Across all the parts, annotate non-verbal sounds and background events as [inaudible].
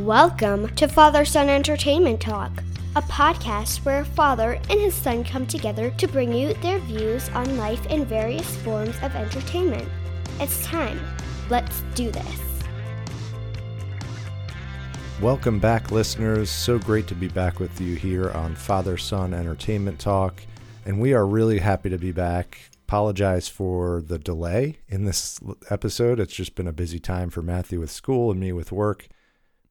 Welcome to Father Son Entertainment Talk, a podcast where a father and his son come together to bring you their views on life in various forms of entertainment. It's time. Let's do this. Welcome back, listeners. So great to be back with you here on Father Son Entertainment Talk. And we are really happy to be back. Apologize for the delay in this episode. It's just been a busy time for Matthew with school and me with work.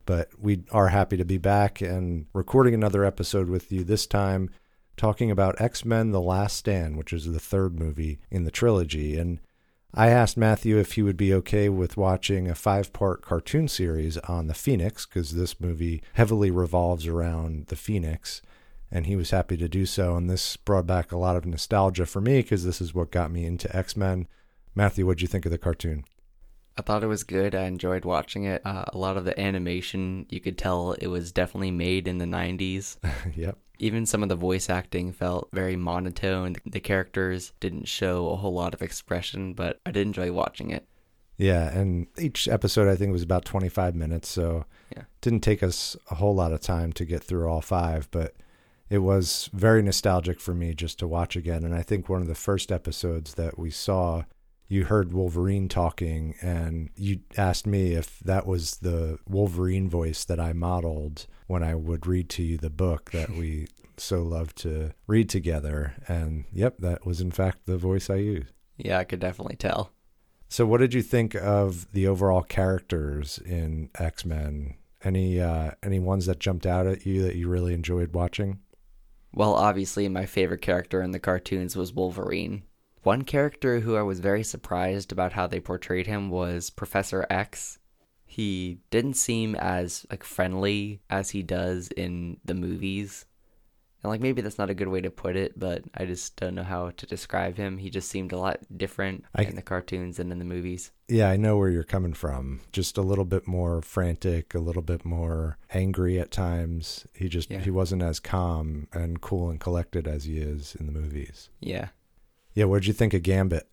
But we are happy to be back and recording another episode with you this time, talking about X Men The Last Stand, which is the third movie in the trilogy. And I asked Matthew if he would be okay with watching a five part cartoon series on the Phoenix, because this movie heavily revolves around the Phoenix. And he was happy to do so. And this brought back a lot of nostalgia for me, because this is what got me into X Men. Matthew, what'd you think of the cartoon? I thought it was good. I enjoyed watching it. Uh, a lot of the animation, you could tell it was definitely made in the 90s. [laughs] yep. Even some of the voice acting felt very monotone. The characters didn't show a whole lot of expression, but I did enjoy watching it. Yeah, and each episode I think was about 25 minutes, so Yeah. it didn't take us a whole lot of time to get through all five, but it was very nostalgic for me just to watch again. And I think one of the first episodes that we saw, you heard Wolverine talking, and you asked me if that was the Wolverine voice that I modeled when I would read to you the book that we [laughs] so love to read together. And yep, that was in fact the voice I used. Yeah, I could definitely tell. So, what did you think of the overall characters in X Men? Any uh, any ones that jumped out at you that you really enjoyed watching? Well, obviously, my favorite character in the cartoons was Wolverine. One character who I was very surprised about how they portrayed him was Professor X. He didn't seem as like friendly as he does in the movies. And like maybe that's not a good way to put it, but I just don't know how to describe him. He just seemed a lot different I- in the cartoons than in the movies. Yeah, I know where you're coming from. Just a little bit more frantic, a little bit more angry at times. He just Yeah. he wasn't as calm and cool and collected as he is in the movies. Yeah. Yeah, what'd you think of Gambit?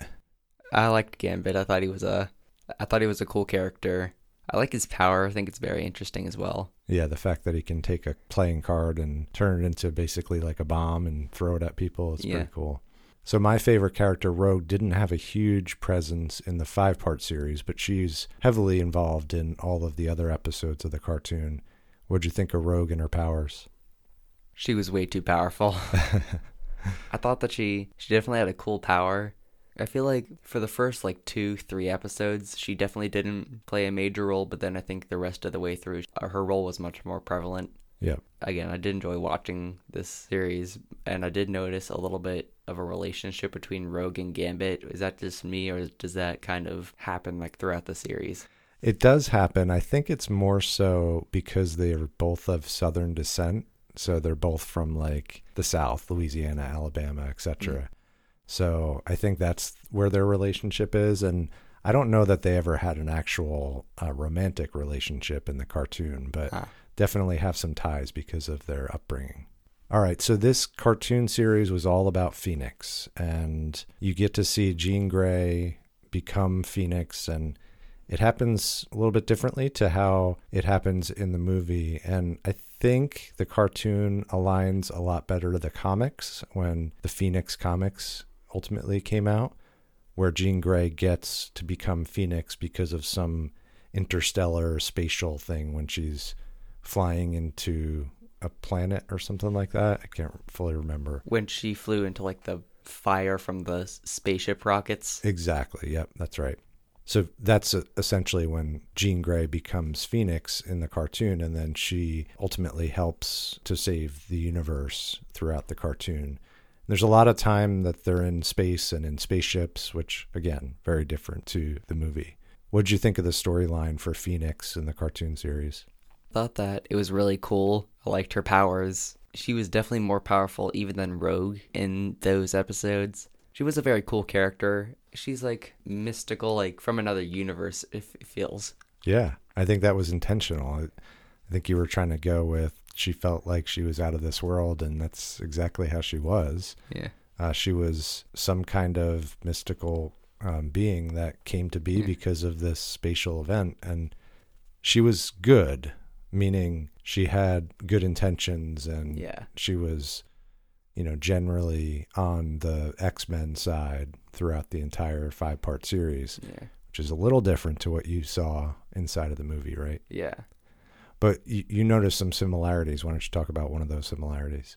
I liked Gambit. I thought he was a I thought he was a cool character. I like his power. I think it's very interesting as well. Yeah, the fact that he can take a playing card and turn it into basically like a bomb and throw it at people is Yeah. pretty cool. So my favorite character, Rogue, didn't have a huge presence in the five-part series, but she's heavily involved in all of the other episodes of the cartoon. What'd you think of Rogue and her powers? She was way too powerful. [laughs] I thought that she she definitely had a cool power. I feel like for the first like two, three episodes, she definitely didn't play a major role, but then I think the rest of the way through, uh, her role was much more prevalent. Yeah. Again, I did enjoy watching this series, and I did notice a little bit of a relationship between Rogue and Gambit. Is that just me, or does that kind of happen like throughout the series? It does happen. I think it's more so because they are both of Southern descent. So they're both from like the South, Louisiana, Alabama, etc. So I think that's where their relationship is. And I don't know that they ever had an actual uh, romantic relationship in the cartoon, but Ah. definitely have some ties because of their upbringing. All right, so this cartoon series was all about Phoenix, and you get to see Jean Grey become Phoenix, and it happens a little bit differently to how it happens in the movie. And I think the cartoon aligns a lot better to the comics when the Phoenix comics ultimately came out, where Jean Grey gets to become Phoenix because of some interstellar spatial thing when she's flying into a planet or something like that. I can't fully remember. When she flew into like the fire from the spaceship rockets. Exactly. Yep, that's right. So that's essentially when Jean Grey becomes Phoenix in the cartoon, and then she ultimately helps to save the universe throughout the cartoon. There's a lot of time that they're in space and in spaceships, which, again, very different to the movie. What did you think of the storyline for Phoenix in the cartoon series? thought that it was really cool. I liked her powers. She was definitely more powerful even than Rogue in those episodes. She was a very cool character. She's like mystical, like from another universe, if it feels. Yeah, I think that was intentional. I I think you were trying to go with she felt like she was out of this world, and that's exactly how she was. Yeah. Uh, she was some kind of mystical um, being that came to be Yeah. because of this spatial event, and she was good. meaning she had good intentions and Yeah. she was, you know, generally on the X Men side throughout the entire five part series, Yeah. which is a little different to what you saw inside of the movie, right? Yeah. But you, you noticed some similarities. Why don't you talk about one of those similarities?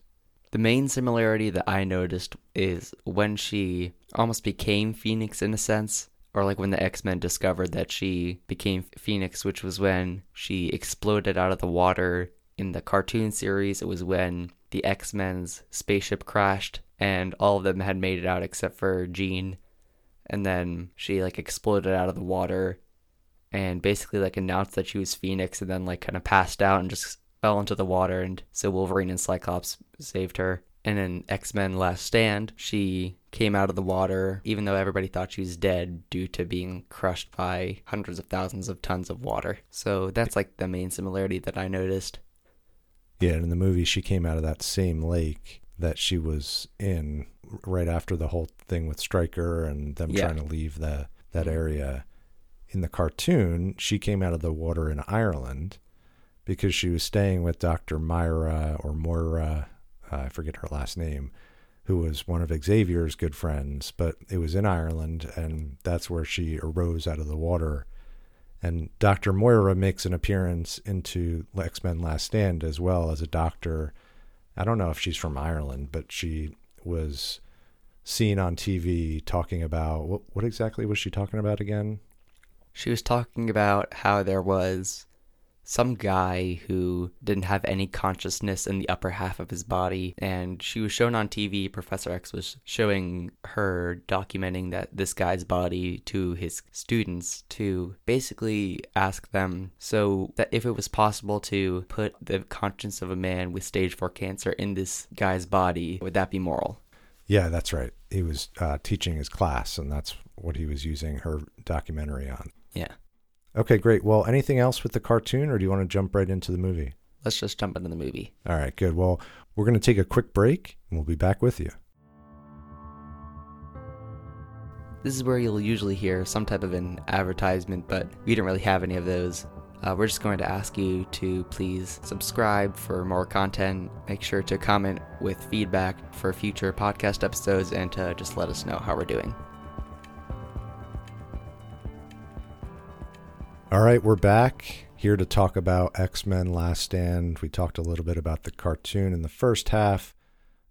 The main similarity that I noticed is when she almost became Phoenix in a sense, or like when the X Men discovered that she became Phoenix, which was when she exploded out of the water in the cartoon series. It was when the X Men's spaceship crashed and all of them had made it out except for Jean. And then she like exploded out of the water and basically like announced that she was Phoenix and then like kind of passed out and just fell into the water and so Wolverine and Cyclops saved her. And in X-Men Last Stand, she came out of the water even though everybody thought she was dead due to being crushed by hundreds of thousands of tons of water. So that's like the main similarity that I noticed. Yeah, and in the movie, she came out of that same lake that she was in right after the whole thing with Stryker and them Yeah. trying to leave the that area. In the cartoon, she came out of the water in Ireland because she was staying with Dr. Myra or Moira, uh, I forget her last name, who was one of Xavier's good friends, but it was in Ireland and that's where she arose out of the water and Dr. Moira makes an appearance into X Men Last Stand as well as a doctor. I don't know if she's from Ireland, but she was seen on TV talking about what, what exactly was she talking about again? She was talking about how there was some guy who didn't have any consciousness in the upper half of his body, and she was shown on TV. Professor X was showing her documenting that this guy's body to his students to basically ask them so that if it was possible to put the conscience of a man with stage 4 cancer in this guy's body, would that be moral? Yeah, that's right. He was uh, teaching his class, and that's what he was using her documentary on. Yeah. Okay, great. Well, anything else with the cartoon, or do you want to jump right into the movie? Let's just jump into the movie. All right, good. Well, we're going to take a quick break, and we'll be back with you. This is where you'll usually hear some type of an advertisement, but we didn't really have any of those. Uh, we're just going to ask you to please subscribe for more content. Make sure to comment with feedback for future podcast episodes and to just let us know how we're doing. All right, we're back here to talk about X Men Last Stand. We talked a little bit about the cartoon in the first half.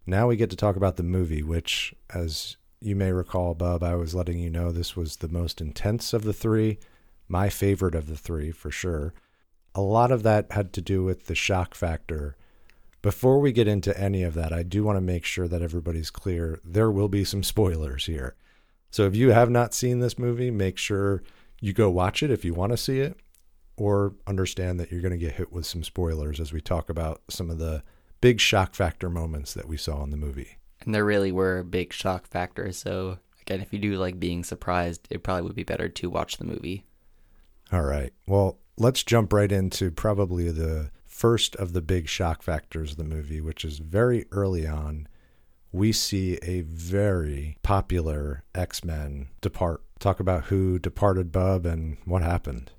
Now we get to talk about the movie, which, as you may recall, Bub, I was letting you know this was the most intense of the three, my favorite of the three for sure. A lot of that had to do with the shock factor. Before we get into any of that, I do want to make sure that everybody's clear. There will be some spoilers here. So if you have not seen this movie, make sure you go watch it if you want to see it, or understand that you're going to get hit with some spoilers as we talk about some of the big shock factor moments that we saw in the movie. And there really were big shock factors, so again, if you do like being surprised, it probably would be better to watch the movie. All right. Well, let's jump right into probably the first of the big shock factors of the movie, which is very early on. We see a very popular X Men depart. Talk about who departed Bub and what happened.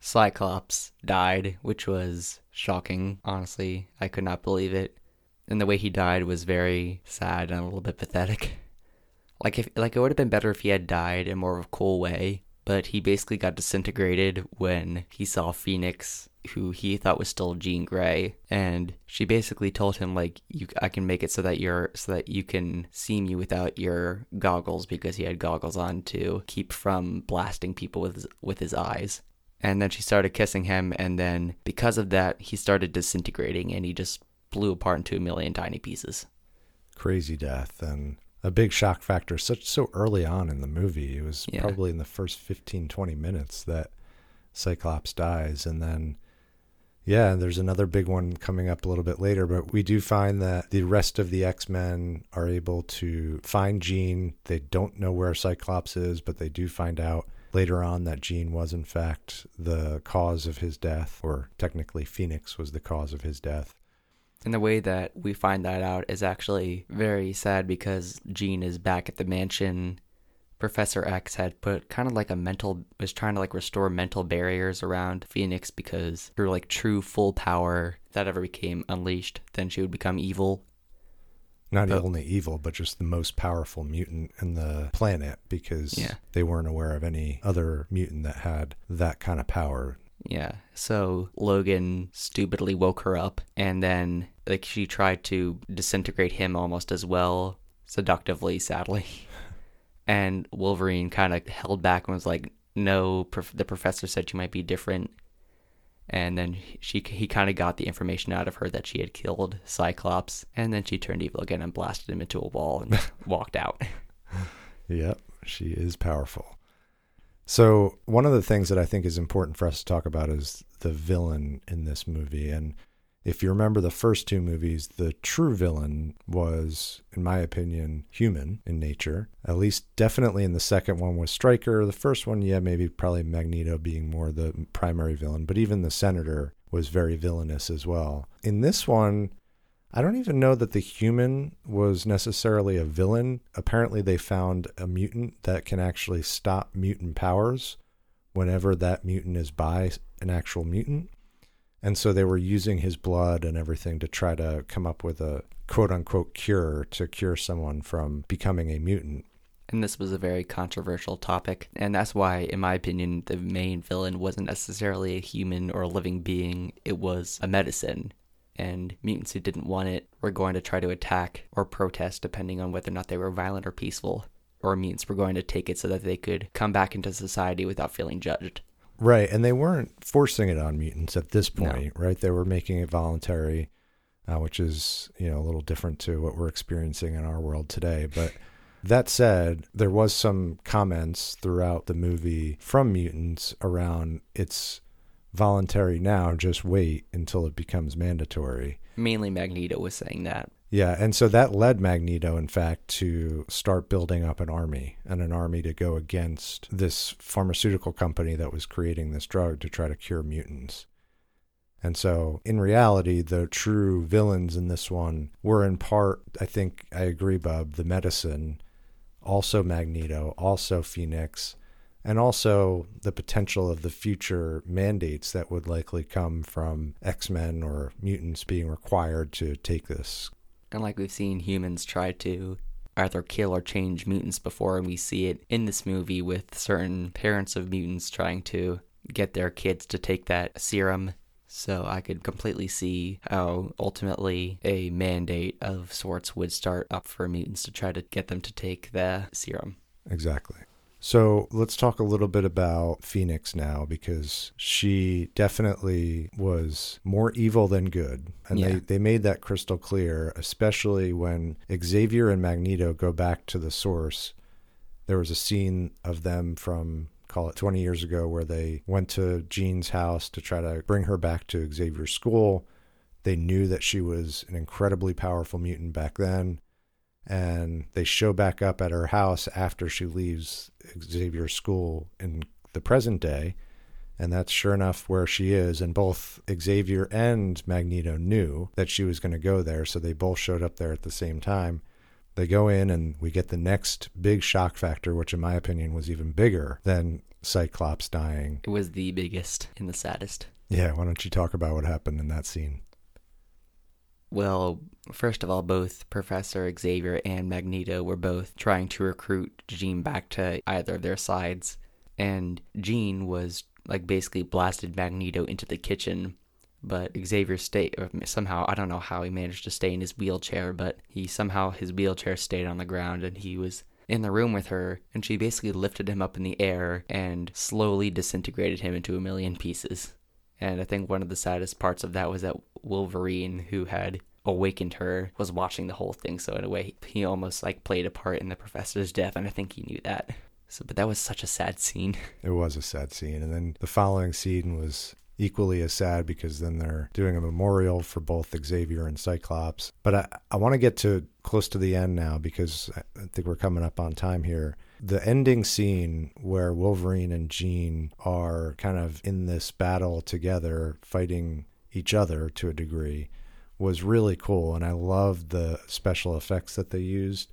Cyclops died, which was shocking. Honestly, I could not believe it. And the way he died was very sad and a little bit pathetic. [laughs] Like if like it would have been better if he had died in more of a cool way, but he basically got disintegrated when he saw Phoenix, who he thought was still Jean Grey, and she basically told him like you I can make it so that you're so that you can see me without your goggles because he had goggles on to keep from blasting people with his, with his eyes. And then she started kissing him, and then because of that, he started disintegrating, and he just blew apart into a million tiny pieces. Crazy death and a big shock factor such so early on in the movie. It was Yeah. probably in the first 15 20 minutes that Cyclops dies and then yeah, and there's another big one coming up a little bit later, but we do find that the rest of the X-Men are able to find Jean. They don't know where Cyclops is, but they do find out later on that Jean was in fact the cause of his death or technically Phoenix was the cause of his death. And the way that we find that out is actually very sad because Jean is back at the mansion Professor X had put kind of like a mental was trying to like restore mental barriers around Phoenix because her like true full power if that ever became unleashed, then she would become evil. Not But- only evil, but just the most powerful mutant in the planet because Yeah. they weren't aware of any other mutant that had that kind of power. Yeah. So Logan stupidly woke her up and then like she tried to disintegrate him almost as well, seductively, sadly. [laughs] And Wolverine kind of held back and was like, "No, prof- the professor said you might be different." And then she he kind of got the information out of her that she had killed Cyclops, and then she turned evil again and blasted him into a wall and [laughs] walked out. Yep, she is powerful. So, one of the things that I think is important for us to talk about is the villain in this movie. And if you remember the first two movies, the true villain was, in my opinion, human in nature. At least, definitely in the second one was Stryker. The first one, yeah, maybe probably Magneto being more the primary villain, but even the Senator was very villainous as well. In this one, I don't even know that the human was necessarily a villain. Apparently, they found a mutant that can actually stop mutant powers whenever that mutant is by an actual mutant. And so they were using his blood and everything to try to come up with a quote unquote cure to cure someone from becoming a mutant. And this was a very controversial topic, and that's why, in my opinion, the main villain wasn't necessarily a human or a living being, it was a medicine. And mutants who didn't want it were going to try to attack or protest, depending on whether or not they were violent or peaceful. Or mutants were going to take it so that they could come back into society without feeling judged. Right. And they weren't forcing it on mutants at this No. point, right? They were making it voluntary, uh, which is, you know, a little different to what we're experiencing in our world today. But that said, there was some comments throughout the movie from mutants around it's voluntary now, just wait until it becomes mandatory. Mainly Magneto was saying that. Yeah, and so that led Magneto, in fact, to start building up an army and an army to go against this pharmaceutical company that was creating this drug to try to cure mutants. And so, in reality, the true villains in this one were in part, I think I agree, Bub, the medicine, also Magneto, also Phoenix, and also the potential of the future mandates that would likely come from X Men or mutants being required to take this And like we've seen humans try to either kill or change mutants before, and we see it in this movie with certain parents of mutants trying to get their kids to take that serum. So I could completely see how ultimately a mandate of sorts would start up for mutants to try to get them to take the serum. Exactly. So let's talk a little bit about Phoenix now because she definitely was more evil than good. And they, they made that crystal clear, especially when Xavier and Magneto go back to the source. There was a scene of them from, call it 20 years ago, where they went to Jean's house to try to bring her back to Xavier's school. They knew that she was an incredibly powerful mutant back then and they show back up at her house after she leaves Xavier's school in the present day. And that's sure enough where she is. And both Xavier and Magneto knew that she was going to go there. So they both showed up there at the same time. They go in, and we get the next big shock factor, which, in my opinion, was even bigger than Cyclops dying. It was the biggest and the saddest. Yeah, why don't you talk about what happened in that scene? Well, first of all, both Professor Xavier and Magneto were both trying to recruit Jean back to either of their sides. And Jean was like basically blasted Magneto into the kitchen. But Xavier stayed somehow I don't know how he managed to stay in his wheelchair, but he somehow his wheelchair stayed on the ground and he was in the room with her and she basically lifted him up in the air and slowly disintegrated him into a million pieces. And I think one of the saddest parts of that was that Wolverine, who had awakened her, was watching the whole thing. So in a way, he almost like played a part in the professor's death, and I think he knew that. So, but that was such a sad scene. [laughs] It was a sad scene. And then the following scene was equally as sad because then they're doing a memorial for both Xavier and Cyclops. But I, I want to get to close to the end now because I think we're coming up on time here. The ending scene where Wolverine and Jean are kind of in this battle together, fighting each other to a degree, was really cool. And I loved the special effects that they used.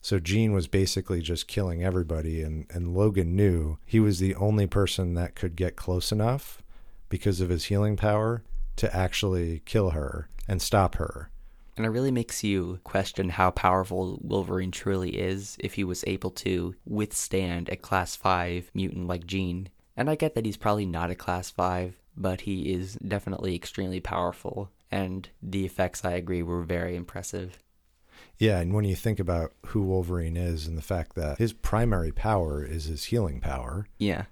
So Jean was basically just killing everybody, and, and Logan knew he was the only person that could get close enough because of his healing power to actually kill her and stop her. And it really makes you question how powerful Wolverine truly is if he was able to withstand a class 5 mutant like Jean. And I get that he's probably not a class 5, but he is definitely extremely powerful. And the effects, I agree, were very impressive. Yeah, and when you think about who Wolverine is and the fact that his primary power is his healing power. Yeah.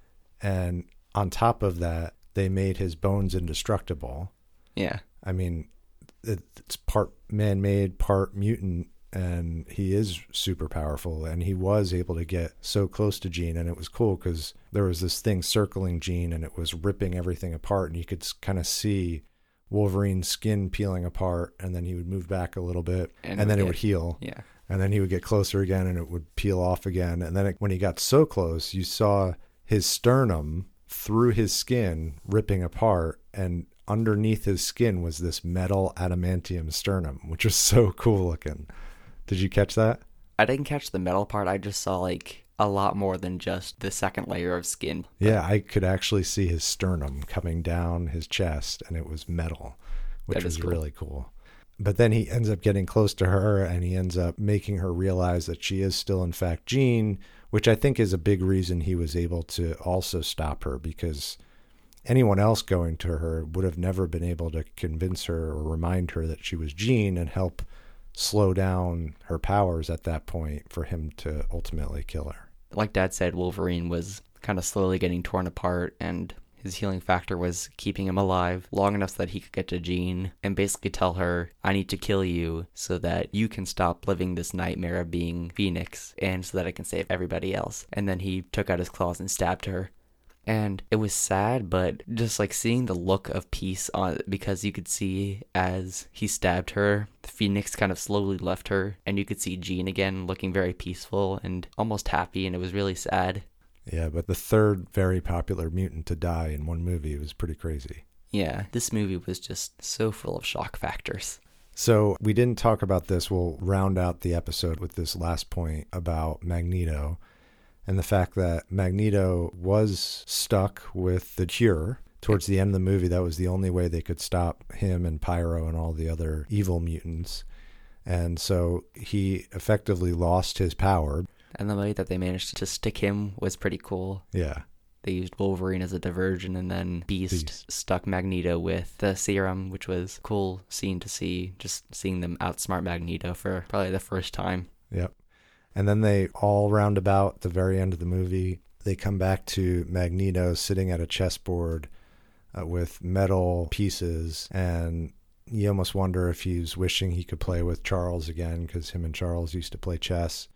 And on top of that, they made his bones indestructible. Yeah. I mean, it's part man made, part mutant, and he is super powerful. And he was able to get so close to Jean, and it was cool because there was this thing circling Jean, and it was ripping everything apart, and you could kind of see Wolverine's skin peeling apart, and then he would move back a little bit, and, and then get, it would heal. Yeah. And then he would get closer again, and it would peel off again. And then it, when he got so close, you saw his sternum through his skin ripping apart, and underneath his skin was this metal adamantium sternum, which was so cool looking. Did you catch that? I didn't catch the metal part. I just saw like a lot more than just the second layer of skin. Yeah, I could actually see his sternum coming down his chest, and it was metal, which was cool. really cool. But then he ends up getting close to her, and he ends up making her realize that she is still, in fact, Jean, which I think is a big reason he was able to also stop her because anyone else going to her would have never been able to convince her or remind her that she was Jean and help slow down her powers at that point for him to ultimately kill her. Like Dad said, Wolverine was kind of slowly getting torn apart, and his healing factor was keeping him alive long enough so that he could get to Jean and basically tell her, I need to kill you so that you can stop living this nightmare of being Phoenix and so that I can save everybody else. And then he took out his claws and stabbed her and it was sad but just like seeing the look of peace on because you could see as he stabbed her the phoenix kind of slowly left her and you could see jean again looking very peaceful and almost happy and it was really sad. Yeah but the third very popular mutant to die in one movie was pretty crazy. Yeah this movie was just so full of shock factors. So we didn't talk about this. We'll round out the episode with this last point about magneto and the fact that Magneto was stuck with the cure towards the end of the movie. That was the only way they could stop him and Pyro and all the other evil mutants. And so he effectively lost his power. And the way that they managed to stick him was pretty cool. Yeah. They used Wolverine as a diversion, and then Beast, Beast, stuck Magneto with the serum, which was cool scene to see. Just seeing them outsmart Magneto for probably the first time. Yep. And then they all round about the very end of the movie. They come back to Magneto sitting at a chessboard uh, with metal pieces, and you almost wonder if he's wishing he could play with Charles again because him and Charles used to play chess.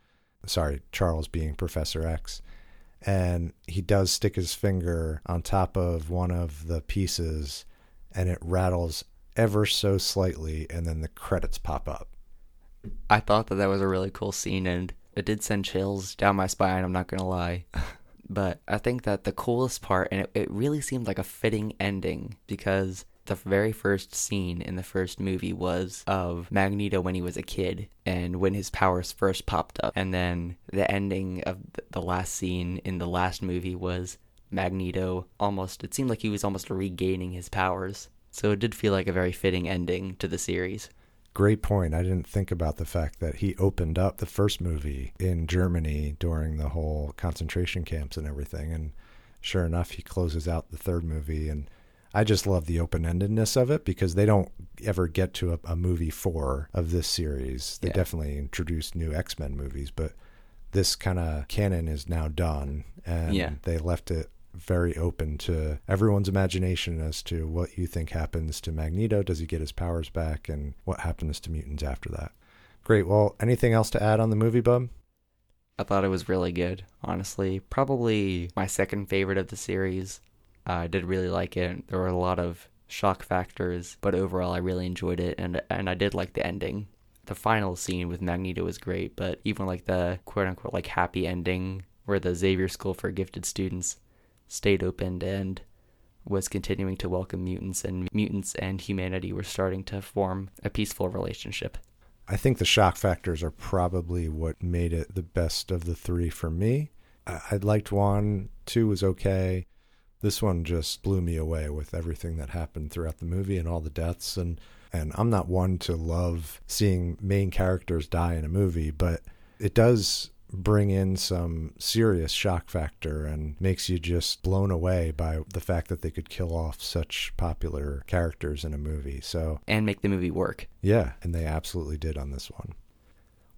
Sorry, Charles being Professor X. And he does stick his finger on top of one of the pieces, and it rattles ever so slightly, and then the credits pop up. I thought that that was a really cool scene, and it did send chills down my spine, I'm not gonna lie. but I think that the coolest part, and it, it really seemed like a fitting ending because the very first scene in the first movie was of Magneto when he was a kid and when his powers first popped up. And then the ending of the last scene in the last movie was Magneto almost, it seemed like he was almost regaining his powers. So it did feel like a very fitting ending to the series. Great point. I didn't think about the fact that he opened up the first movie in Germany during the whole concentration camps and everything. And sure enough, he closes out the third movie. And I just love the open endedness of it because they don't ever get to a, a movie four of this series. They yeah. definitely introduced new X Men movies, but this kind of canon is now done. And yeah. they left it very open to everyone's imagination as to what you think happens to Magneto. Does he get his powers back? And what happens to mutants after that? Great. Well, anything else to add on the movie, Bub? I thought it was really good, honestly. Probably my second favorite of the series. Uh, I did really like it. There were a lot of shock factors, but overall I really enjoyed it and and I did like the ending. The final scene with Magneto was great, but even like the quote unquote like happy ending where the Xavier School for Gifted Students stayed open and was continuing to welcome mutants, and mutants and humanity were starting to form a peaceful relationship. I think the shock factors are probably what made it the best of the three for me. I, liked one, two was okay. This one just blew me away with everything that happened throughout the movie and all the deaths and and I'm not one to love seeing main characters die in a movie, but it does bring in some serious shock factor and makes you just blown away by the fact that they could kill off such popular characters in a movie. So and make the movie work. Yeah, and they absolutely did on this one.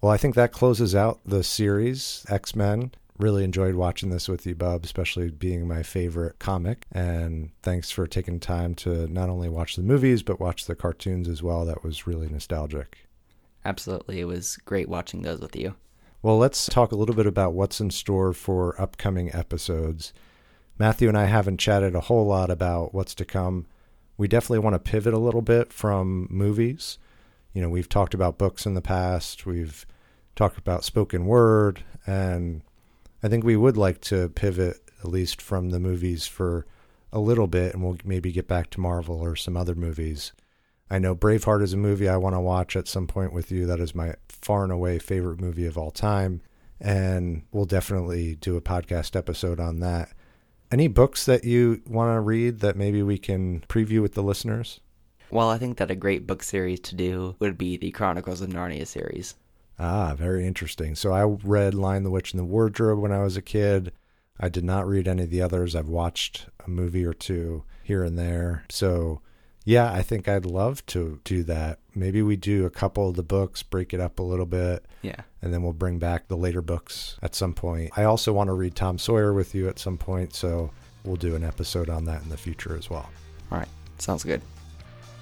Well, I think that closes out the series X Men. Really enjoyed watching this with you, Bub, especially being my favorite comic. And thanks for taking time to not only watch the movies, but watch the cartoons as well. That was really nostalgic. Absolutely. It was great watching those with you. Well, let's talk a little bit about what's in store for upcoming episodes. Matthew and I haven't chatted a whole lot about what's to come. We definitely want to pivot a little bit from movies. You know, we've talked about books in the past, we've talked about spoken word, and I think we would like to pivot at least from the movies for a little bit, and we'll maybe get back to Marvel or some other movies. I know Braveheart is a movie I want to watch at some point with you. That is my far and away favorite movie of all time. And we'll definitely do a podcast episode on that. Any books that you want to read that maybe we can preview with the listeners? Well, I think that a great book series to do would be the Chronicles of Narnia series. Ah, very interesting. So I read Lion the Witch and the Wardrobe when I was a kid. I did not read any of the others. I've watched a movie or two here and there. So, yeah, I think I'd love to do that. Maybe we do a couple of the books, break it up a little bit. Yeah. And then we'll bring back the later books at some point. I also want to read Tom Sawyer with you at some point. So we'll do an episode on that in the future as well. All right. Sounds good.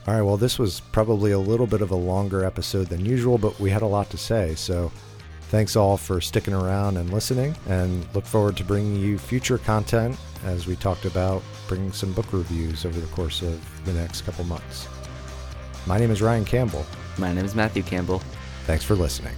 All right, well, this was probably a little bit of a longer episode than usual, but we had a lot to say. So thanks all for sticking around and listening, and look forward to bringing you future content as we talked about bringing some book reviews over the course of the next couple months. My name is Ryan Campbell. My name is Matthew Campbell. Thanks for listening.